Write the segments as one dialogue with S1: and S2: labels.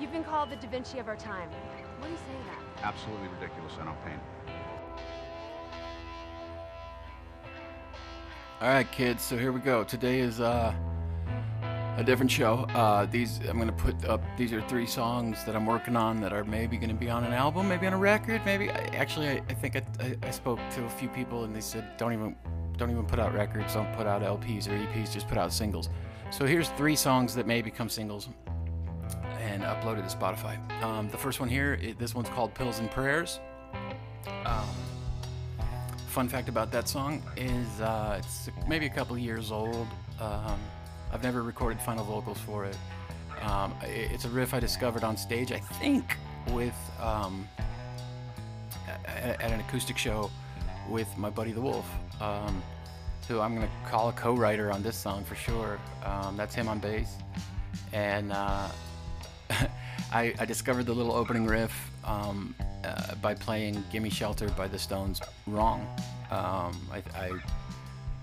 S1: You've been called the Da Vinci of our time. What do you say to that?
S2: Absolutely ridiculous, I don't paint.
S3: All right, kids. So here we go. Today is uh, a different show. Uh, these I'm gonna put up. These are three songs that I'm working on that are maybe gonna be on an album, maybe on a record, maybe. I, actually, I, I think I, I, I spoke to a few people and they said don't even don't even put out records, don't put out LPs or EPs, just put out singles. So here's three songs that may become singles and uploaded to Spotify. Um, the first one here, it, this one's called Pills and Prayers. Um, fun fact about that song is uh, it's maybe a couple years old. Um, I've never recorded final vocals for it. Um, it- It's a riff I discovered on stage, I think, with um, at, at an acoustic show with my buddy the Wolf, um, who I'm gonna call a co-writer on this song for sure. That's him on bass, and uh, I, I discovered the little opening riff um, uh, by playing "Gimme Shelter" by the Stones wrong. Um, I, I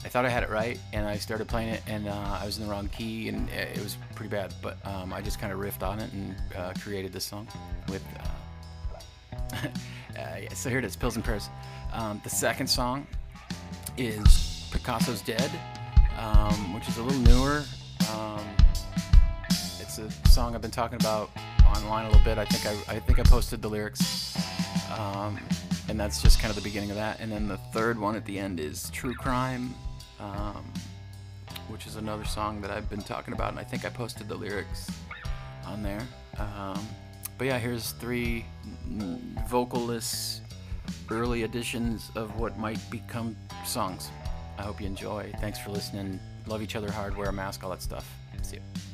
S3: I thought I had it right, and I started playing it, and uh, I was in the wrong key, and it was pretty bad. But um, I just kind of riffed on it and uh, created this song with. Uh, uh, yeah, so here it is, Pills and Prayers. Um, the second song is Picasso's Dead, um, which is a little newer. Um, it's a song I've been talking about online a little bit. I think I, I think I posted the lyrics, um, and that's just kind of the beginning of that. And then the third one at the end is True Crime, um, which is another song that I've been talking about, and I think I posted the lyrics on there. Um, but yeah, here's three vocalless early editions of what might become songs. I hope you enjoy. Thanks for listening. Love each other hard. Wear a mask. All that stuff. See. You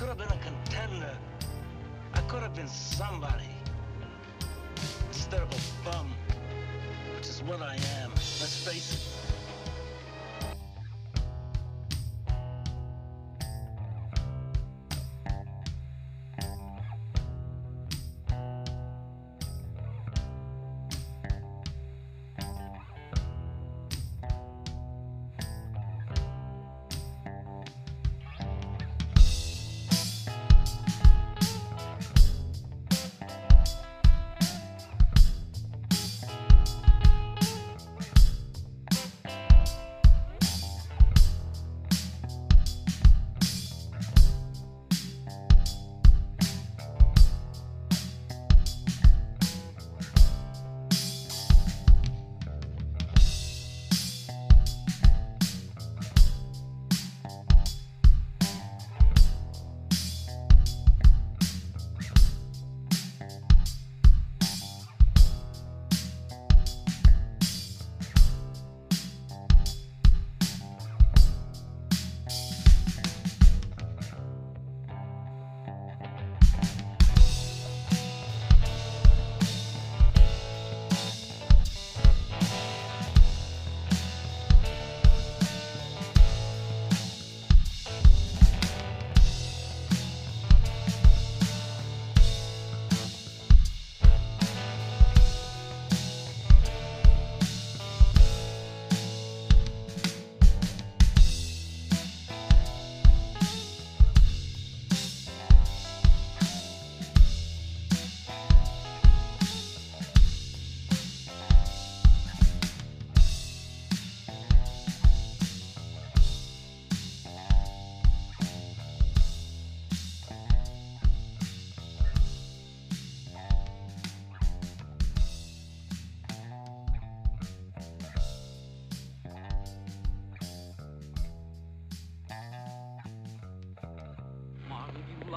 S4: could have been a contender. I could have been somebody. Instead of a bum, which is what I am. Let's face it.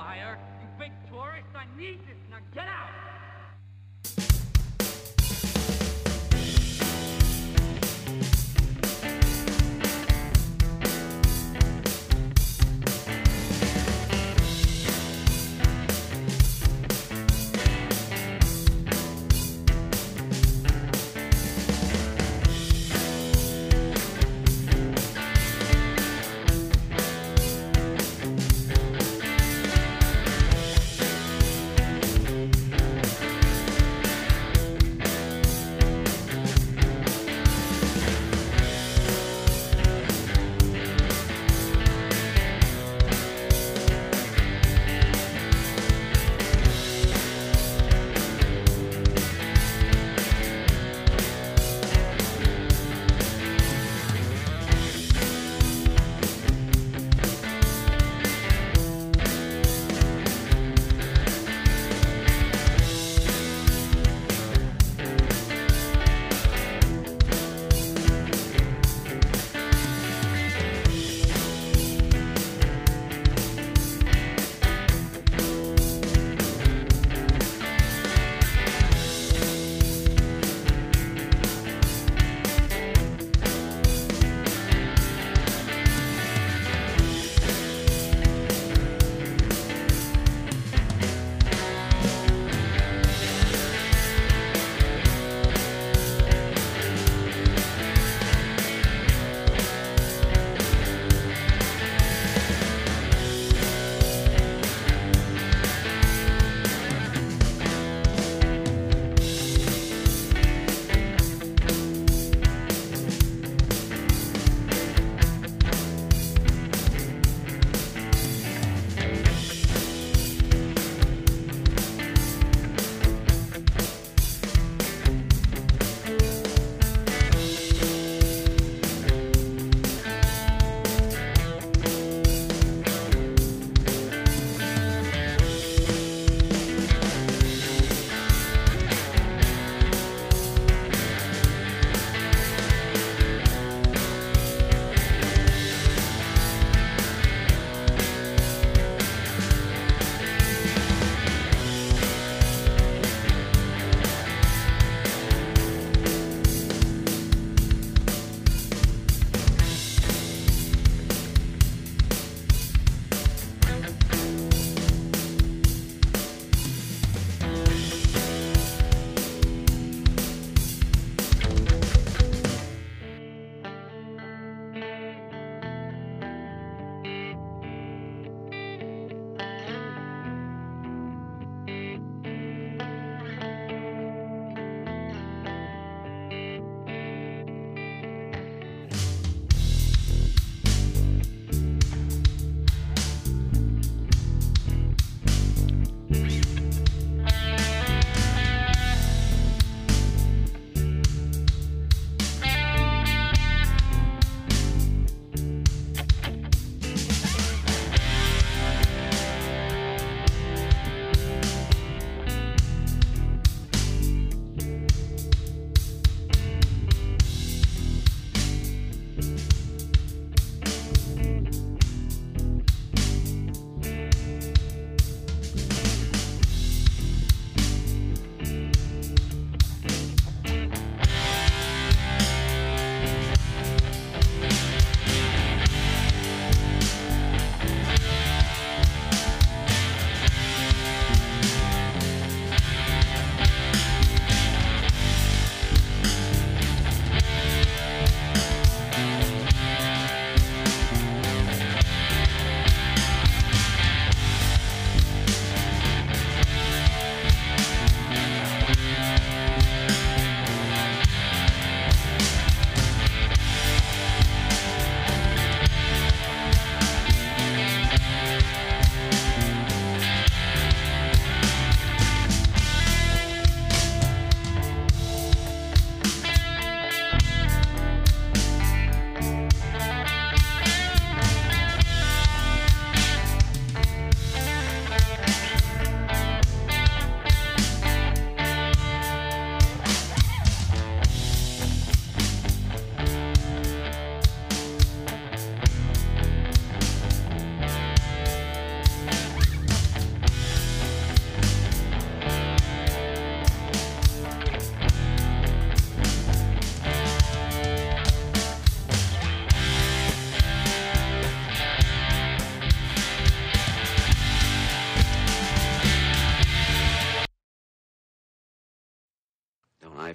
S2: Liar. You big tourist. I need this. Now get out.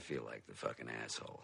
S5: Feel like the fucking asshole.